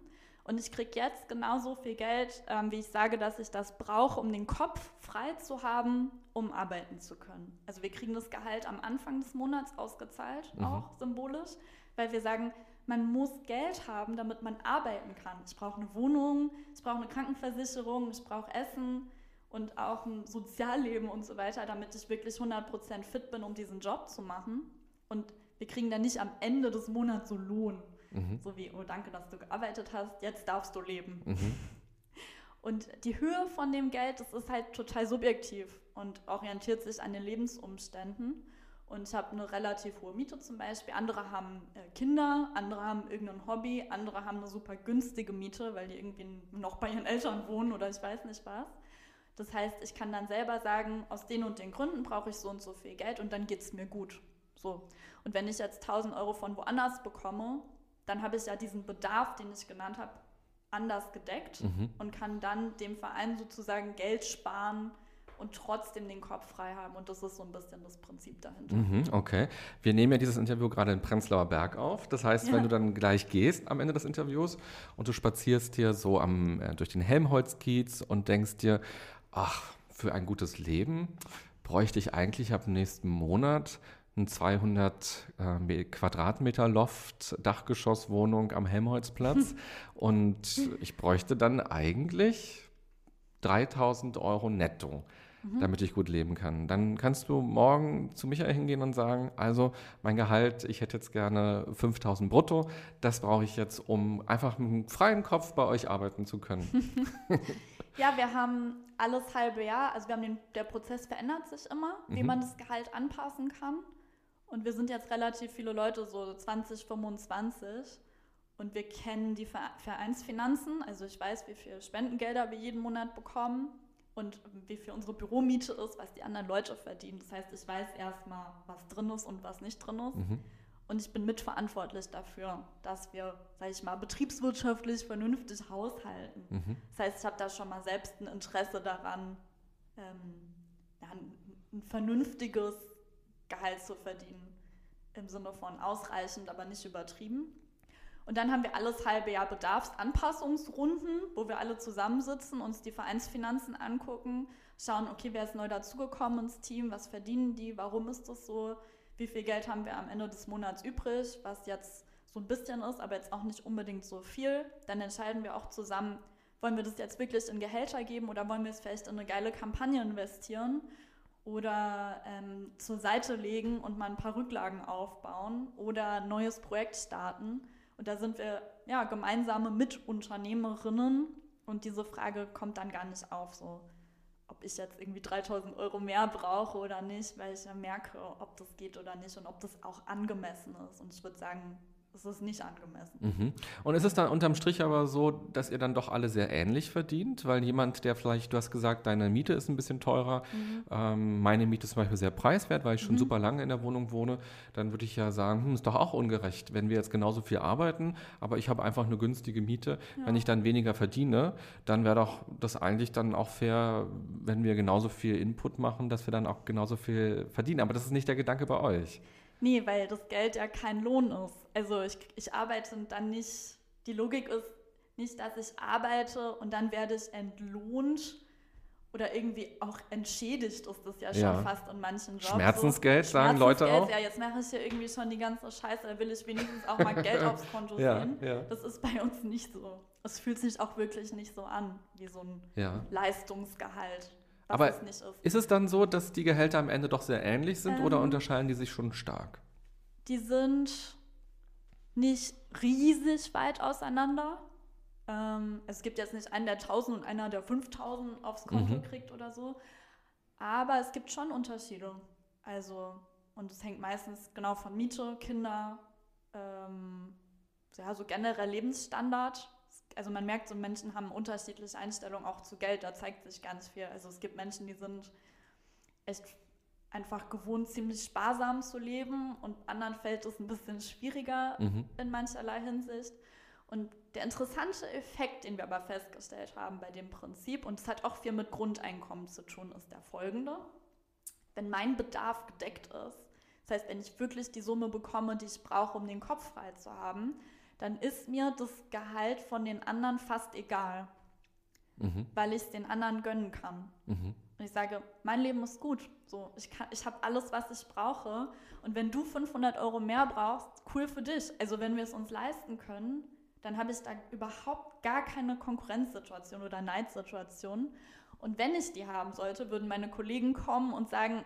Und ich kriege jetzt genauso viel Geld, ähm, wie ich sage, dass ich das brauche, um den Kopf frei zu haben, um arbeiten zu können. Also wir kriegen das Gehalt am Anfang des Monats ausgezahlt, Mhm. auch symbolisch, weil wir sagen, man muss Geld haben, damit man arbeiten kann. Ich brauche eine Wohnung, ich brauche eine Krankenversicherung, ich brauche Essen und auch ein Sozialleben und so weiter, damit ich wirklich 100% fit bin, um diesen Job zu machen. Und wir kriegen dann nicht am Ende des Monats so Lohn. Mhm. So wie, oh danke, dass du gearbeitet hast, jetzt darfst du leben. Mhm. Und die Höhe von dem Geld, das ist halt total subjektiv und orientiert sich an den Lebensumständen. Und ich habe eine relativ hohe Miete zum Beispiel. Andere haben äh, Kinder, andere haben irgendein Hobby, andere haben eine super günstige Miete, weil die irgendwie noch bei ihren Eltern wohnen oder ich weiß nicht was. Das heißt, ich kann dann selber sagen, aus den und den Gründen brauche ich so und so viel Geld und dann geht es mir gut. So. Und wenn ich jetzt 1000 Euro von woanders bekomme, dann habe ich ja diesen Bedarf, den ich genannt habe, anders gedeckt Mhm. und kann dann dem Verein sozusagen Geld sparen und trotzdem den Kopf frei haben. Und das ist so ein bisschen das Prinzip dahinter. Mhm, okay. Wir nehmen ja dieses Interview gerade in Prenzlauer Berg auf. Das heißt, Ja. wenn du dann gleich gehst am Ende des Interviews und du spazierst hier so am, äh, durch den Helmholtz-Kiez und denkst dir, ach, für ein gutes Leben bräuchte ich eigentlich ab nächsten Monat eine 200 äh, Me- Quadratmeter Loft, Dachgeschosswohnung am Helmholtzplatz und ich bräuchte dann eigentlich 3000 Euro netto damit ich gut leben kann. Dann kannst du morgen zu Michael hingehen und sagen, also mein Gehalt, ich hätte jetzt gerne 5000 brutto, das brauche ich jetzt, um einfach mit einem freien Kopf bei euch arbeiten zu können. Ja, wir haben alles halbe Jahr, also wir haben den, der Prozess verändert sich immer, wie Mhm. man das Gehalt anpassen kann. Und wir sind jetzt relativ viele Leute, so 20, 25. Und wir kennen die Ver- Vereinsfinanzen. Also ich weiß, wie viel Spendengelder wir jeden Monat bekommen und wie viel unsere Büromiete ist, was die anderen Leute verdienen. Das heißt, ich weiß erstmal, was drin ist und was nicht drin ist. Mhm. Und ich bin mitverantwortlich dafür, dass wir, sag ich mal, betriebswirtschaftlich vernünftig haushalten. Mhm. Das heißt, ich habe da schon mal selbst ein Interesse daran, ähm, ja, ein, ein vernünftiges Gehalt zu verdienen. Im Sinne von ausreichend, aber nicht übertrieben. Und dann haben wir alles halbe Jahr Bedarfsanpassungsrunden, wo wir alle zusammensitzen, uns die Vereinsfinanzen angucken, schauen, okay, wer ist neu dazugekommen ins Team, was verdienen die, warum ist das so, wie viel Geld haben wir am Ende des Monats übrig, was jetzt so ein bisschen ist, aber jetzt auch nicht unbedingt so viel. Dann entscheiden wir auch zusammen, wollen wir das jetzt wirklich in Gehälter geben oder wollen wir es vielleicht in eine geile Kampagne investieren oder ähm, zur Seite legen und mal ein paar Rücklagen aufbauen oder ein neues Projekt starten. Und da sind wir ja gemeinsame Mitunternehmerinnen und diese Frage kommt dann gar nicht auf, so ob ich jetzt irgendwie 3000 Euro mehr brauche oder nicht, weil ich ja merke, ob das geht oder nicht und ob das auch angemessen ist. Und ich würde sagen, es ist nicht angemessen. Mhm. Und ist es dann unterm Strich aber so, dass ihr dann doch alle sehr ähnlich verdient? Weil jemand, der vielleicht, du hast gesagt, deine Miete ist ein bisschen teurer, ähm, meine Miete ist zum Beispiel sehr preiswert, weil ich schon Mhm. super lange in der Wohnung wohne, dann würde ich ja sagen, hm, ist doch auch ungerecht, wenn wir jetzt genauso viel arbeiten, aber ich habe einfach eine günstige Miete. Wenn ich dann weniger verdiene, dann wäre doch das eigentlich dann auch fair, wenn wir genauso viel Input machen, dass wir dann auch genauso viel verdienen. Aber das ist nicht der Gedanke bei euch. Nee, weil das Geld ja kein Lohn ist. Also ich, ich arbeite dann nicht, die Logik ist nicht, dass ich arbeite und dann werde ich entlohnt oder irgendwie auch entschädigt ist das ja schon Ja. fast in manchen Jobs. Schmerzensgeld, so. sagen Leute Schmerzensgeld, auch. Ja, jetzt mache ich hier irgendwie schon die ganze Scheiße, da will ich wenigstens auch mal Geld aufs Konto Ja, sehen. ja. Das ist bei uns nicht so. Es fühlt sich auch wirklich nicht so an, wie so ein. Leistungsgehalt, Aber es ist. Ist es dann so, dass die Gehälter am Ende doch sehr ähnlich sind oder Ähm. unterscheiden die sich schon stark? Die sind nicht riesig weit auseinander. Ähm, es gibt jetzt nicht einen, der 1000 und einer, der 5000 aufs Konto Mhm. kriegt oder so. Aber es gibt schon Unterschiede. Also, und es hängt meistens genau von Miete, Kinder, ähm, ja, so generell Lebensstandard. Also man merkt, so Menschen haben unterschiedliche Einstellungen auch zu Geld, da zeigt sich ganz viel. Also es gibt Menschen, die sind echt einfach gewohnt, ziemlich sparsam zu leben und anderen fällt es ein bisschen schwieriger mhm. in mancherlei Hinsicht. Und der interessante Effekt, den wir aber festgestellt haben bei dem Prinzip, und es hat auch viel mit Grundeinkommen zu tun, ist der folgende. Wenn mein Bedarf gedeckt ist, das heißt, wenn ich wirklich die Summe bekomme, die ich brauche, um den Kopf frei zu haben, dann ist mir das Gehalt von den anderen fast egal, mhm. weil ich es den anderen gönnen kann. Mhm. Und ich sage, mein Leben ist gut. So, ich ich habe alles, was ich brauche. Und wenn du 500 Euro mehr brauchst, cool für dich. Also wenn wir es uns leisten können, dann habe ich da überhaupt gar keine Konkurrenzsituation oder Neidsituation. Und wenn ich die haben sollte, würden meine Kollegen kommen und sagen,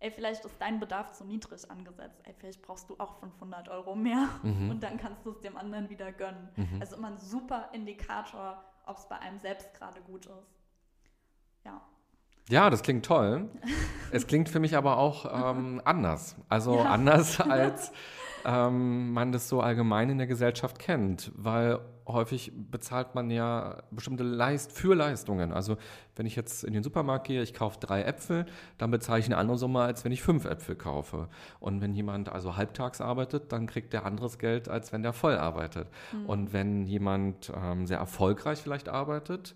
ey, vielleicht ist dein Bedarf zu niedrig angesetzt. Ey, vielleicht brauchst du auch 500 Euro mehr mhm. und dann kannst du es dem anderen wieder gönnen. Mhm. Also immer ein super Indikator, ob es bei einem selbst gerade gut ist. Ja. Ja, das klingt toll. es klingt für mich aber auch ähm, anders. Also ja. anders als ähm, man das so allgemein in der Gesellschaft kennt, weil häufig bezahlt man ja bestimmte Leist für Leistungen. Also wenn ich jetzt in den Supermarkt gehe, ich kaufe drei Äpfel, dann bezahle ich eine andere Summe, als wenn ich fünf Äpfel kaufe. Und wenn jemand also halbtags arbeitet, dann kriegt der anderes Geld, als wenn der voll arbeitet. Mhm. Und wenn jemand ähm, sehr erfolgreich vielleicht arbeitet,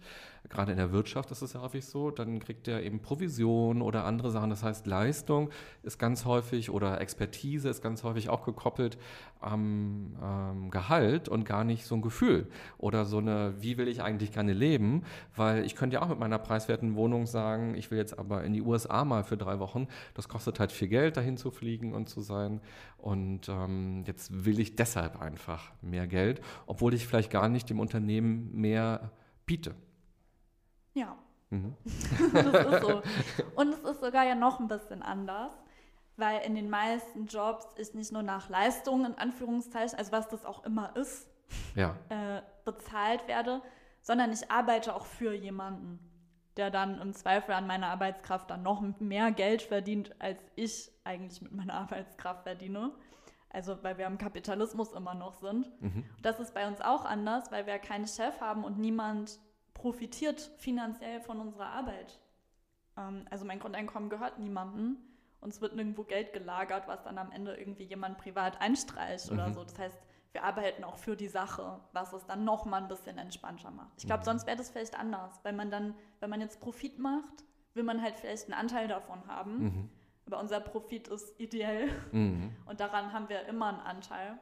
gerade in der Wirtschaft ist es ja häufig so, dann kriegt er eben Provision oder andere Sachen. Das heißt, Leistung ist ganz häufig oder Expertise ist ganz häufig auch gekoppelt am ähm, Gehalt und gar nicht so ein Gefühl oder so eine, wie will ich eigentlich gerne leben, weil ich könnte ja auch mit meiner preiswerten Wohnung sagen, ich will jetzt aber in die USA mal für drei Wochen, das kostet halt viel Geld, dahin zu fliegen und zu sein und ähm, jetzt will ich deshalb einfach mehr Geld, obwohl ich vielleicht gar nicht dem Unternehmen mehr biete. Ja. Mhm. das ist so. Und es ist sogar ja noch ein bisschen anders, weil in den meisten Jobs ist nicht nur nach Leistung, in Anführungszeichen, also was das auch immer ist, ja. äh, bezahlt werde, sondern ich arbeite auch für jemanden, der dann im Zweifel an meiner Arbeitskraft dann noch mehr Geld verdient, als ich eigentlich mit meiner Arbeitskraft verdiene. Also weil wir im Kapitalismus immer noch sind. Mhm. Das ist bei uns auch anders, weil wir keinen Chef haben und niemand profitiert finanziell von unserer Arbeit. Ähm, also mein Grundeinkommen gehört niemandem. Uns wird nirgendwo Geld gelagert, was dann am Ende irgendwie jemand privat einstreicht mhm. oder so. Das heißt, wir arbeiten auch für die Sache, was es dann noch mal ein bisschen entspannter macht. Ich glaube, mhm. sonst wäre das vielleicht anders, weil man dann, wenn man jetzt Profit macht, will man halt vielleicht einen Anteil davon haben. Mhm. Aber unser Profit ist ideell mhm. und daran haben wir immer einen Anteil,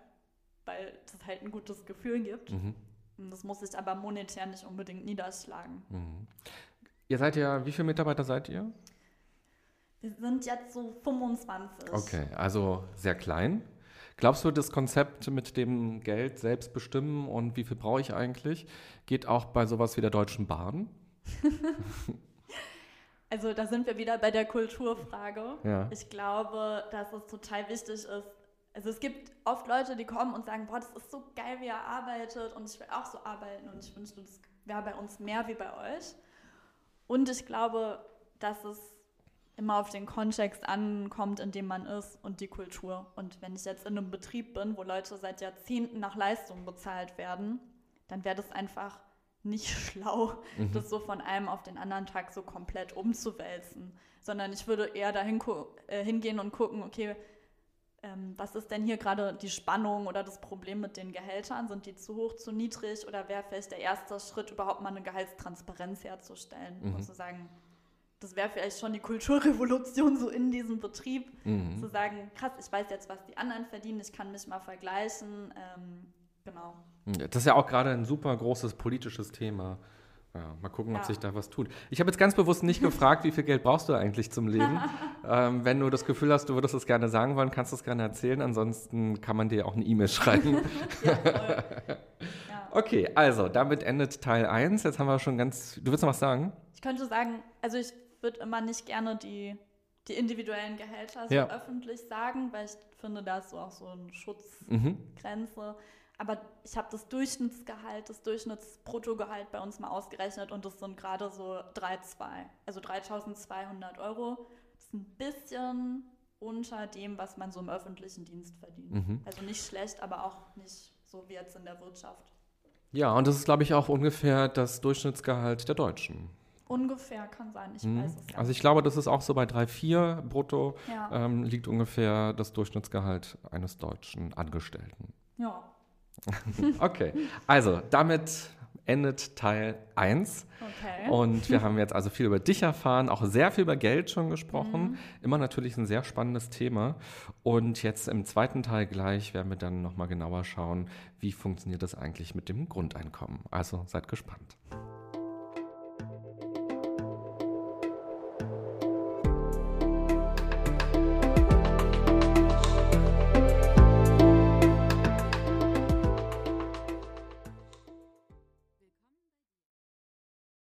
weil es halt ein gutes Gefühl gibt. Mhm. Das muss sich aber monetär nicht unbedingt niederschlagen. Mhm. Ihr seid ja, wie viele Mitarbeiter seid ihr? Wir sind jetzt so 25. Okay, also sehr klein. Glaubst du, das Konzept mit dem Geld selbst bestimmen und wie viel brauche ich eigentlich, geht auch bei sowas wie der Deutschen Bahn? also da sind wir wieder bei der Kulturfrage. Ja. Ich glaube, dass es total wichtig ist, also es gibt oft Leute, die kommen und sagen, boah, das ist so geil, wie er arbeitet und ich will auch so arbeiten und ich wünschte, das wäre bei uns mehr wie bei euch. Und ich glaube, dass es immer auf den Kontext ankommt, in dem man ist und die Kultur. Und wenn ich jetzt in einem Betrieb bin, wo Leute seit Jahrzehnten nach Leistung bezahlt werden, dann wäre das einfach nicht schlau, mhm. das so von einem auf den anderen Tag so komplett umzuwälzen, sondern ich würde eher dahin äh, hingehen und gucken, okay, ähm, was ist denn hier gerade die Spannung oder das Problem mit den Gehältern? Sind die zu hoch, zu niedrig oder wäre vielleicht der erste Schritt, überhaupt mal eine Gehaltstransparenz herzustellen mhm. und zu sagen, das wäre vielleicht schon die Kulturrevolution so in diesem Betrieb, mhm. zu sagen, krass, ich weiß jetzt, was die anderen verdienen, ich kann mich mal vergleichen. Ähm, genau. Das ist ja auch gerade ein super großes politisches Thema. Ja, mal gucken, ja. ob sich da was tut. Ich habe jetzt ganz bewusst nicht gefragt, wie viel Geld brauchst du eigentlich zum Leben. ähm, wenn du das Gefühl hast, du würdest es gerne sagen wollen, kannst du es gerne erzählen. Ansonsten kann man dir auch eine E-Mail schreiben. ja. Okay, also damit endet Teil 1. Jetzt haben wir schon ganz. Du willst noch was sagen? Ich könnte sagen, also ich würde immer nicht gerne die, die individuellen Gehälter so öffentlich sagen, weil ich finde, da ist so auch so eine Schutzgrenze. Mhm. Aber ich habe das Durchschnittsgehalt, das Durchschnittsbruttogehalt bei uns mal ausgerechnet und das sind gerade so 3,2, also 3.200 Euro. Das ist ein bisschen unter dem, was man so im öffentlichen Dienst verdient. Mhm. Also nicht schlecht, aber auch nicht so wie jetzt in der Wirtschaft. Ja, und das ist, glaube ich, auch ungefähr das Durchschnittsgehalt der Deutschen. Ungefähr kann sein, ich Mhm. weiß es gar Also ich nicht. glaube, das ist auch so bei 3,4 brutto Ja. ähm, liegt ungefähr das Durchschnittsgehalt eines deutschen Angestellten. ja, Okay, also damit endet Teil 1. okay. Und wir haben jetzt also viel über dich erfahren, auch sehr viel über Geld schon gesprochen. Mhm. Immer natürlich ein sehr spannendes Thema. Und jetzt im zweiten Teil gleich werden wir dann nochmal genauer schauen, wie funktioniert das eigentlich mit dem Grundeinkommen. Also seid gespannt.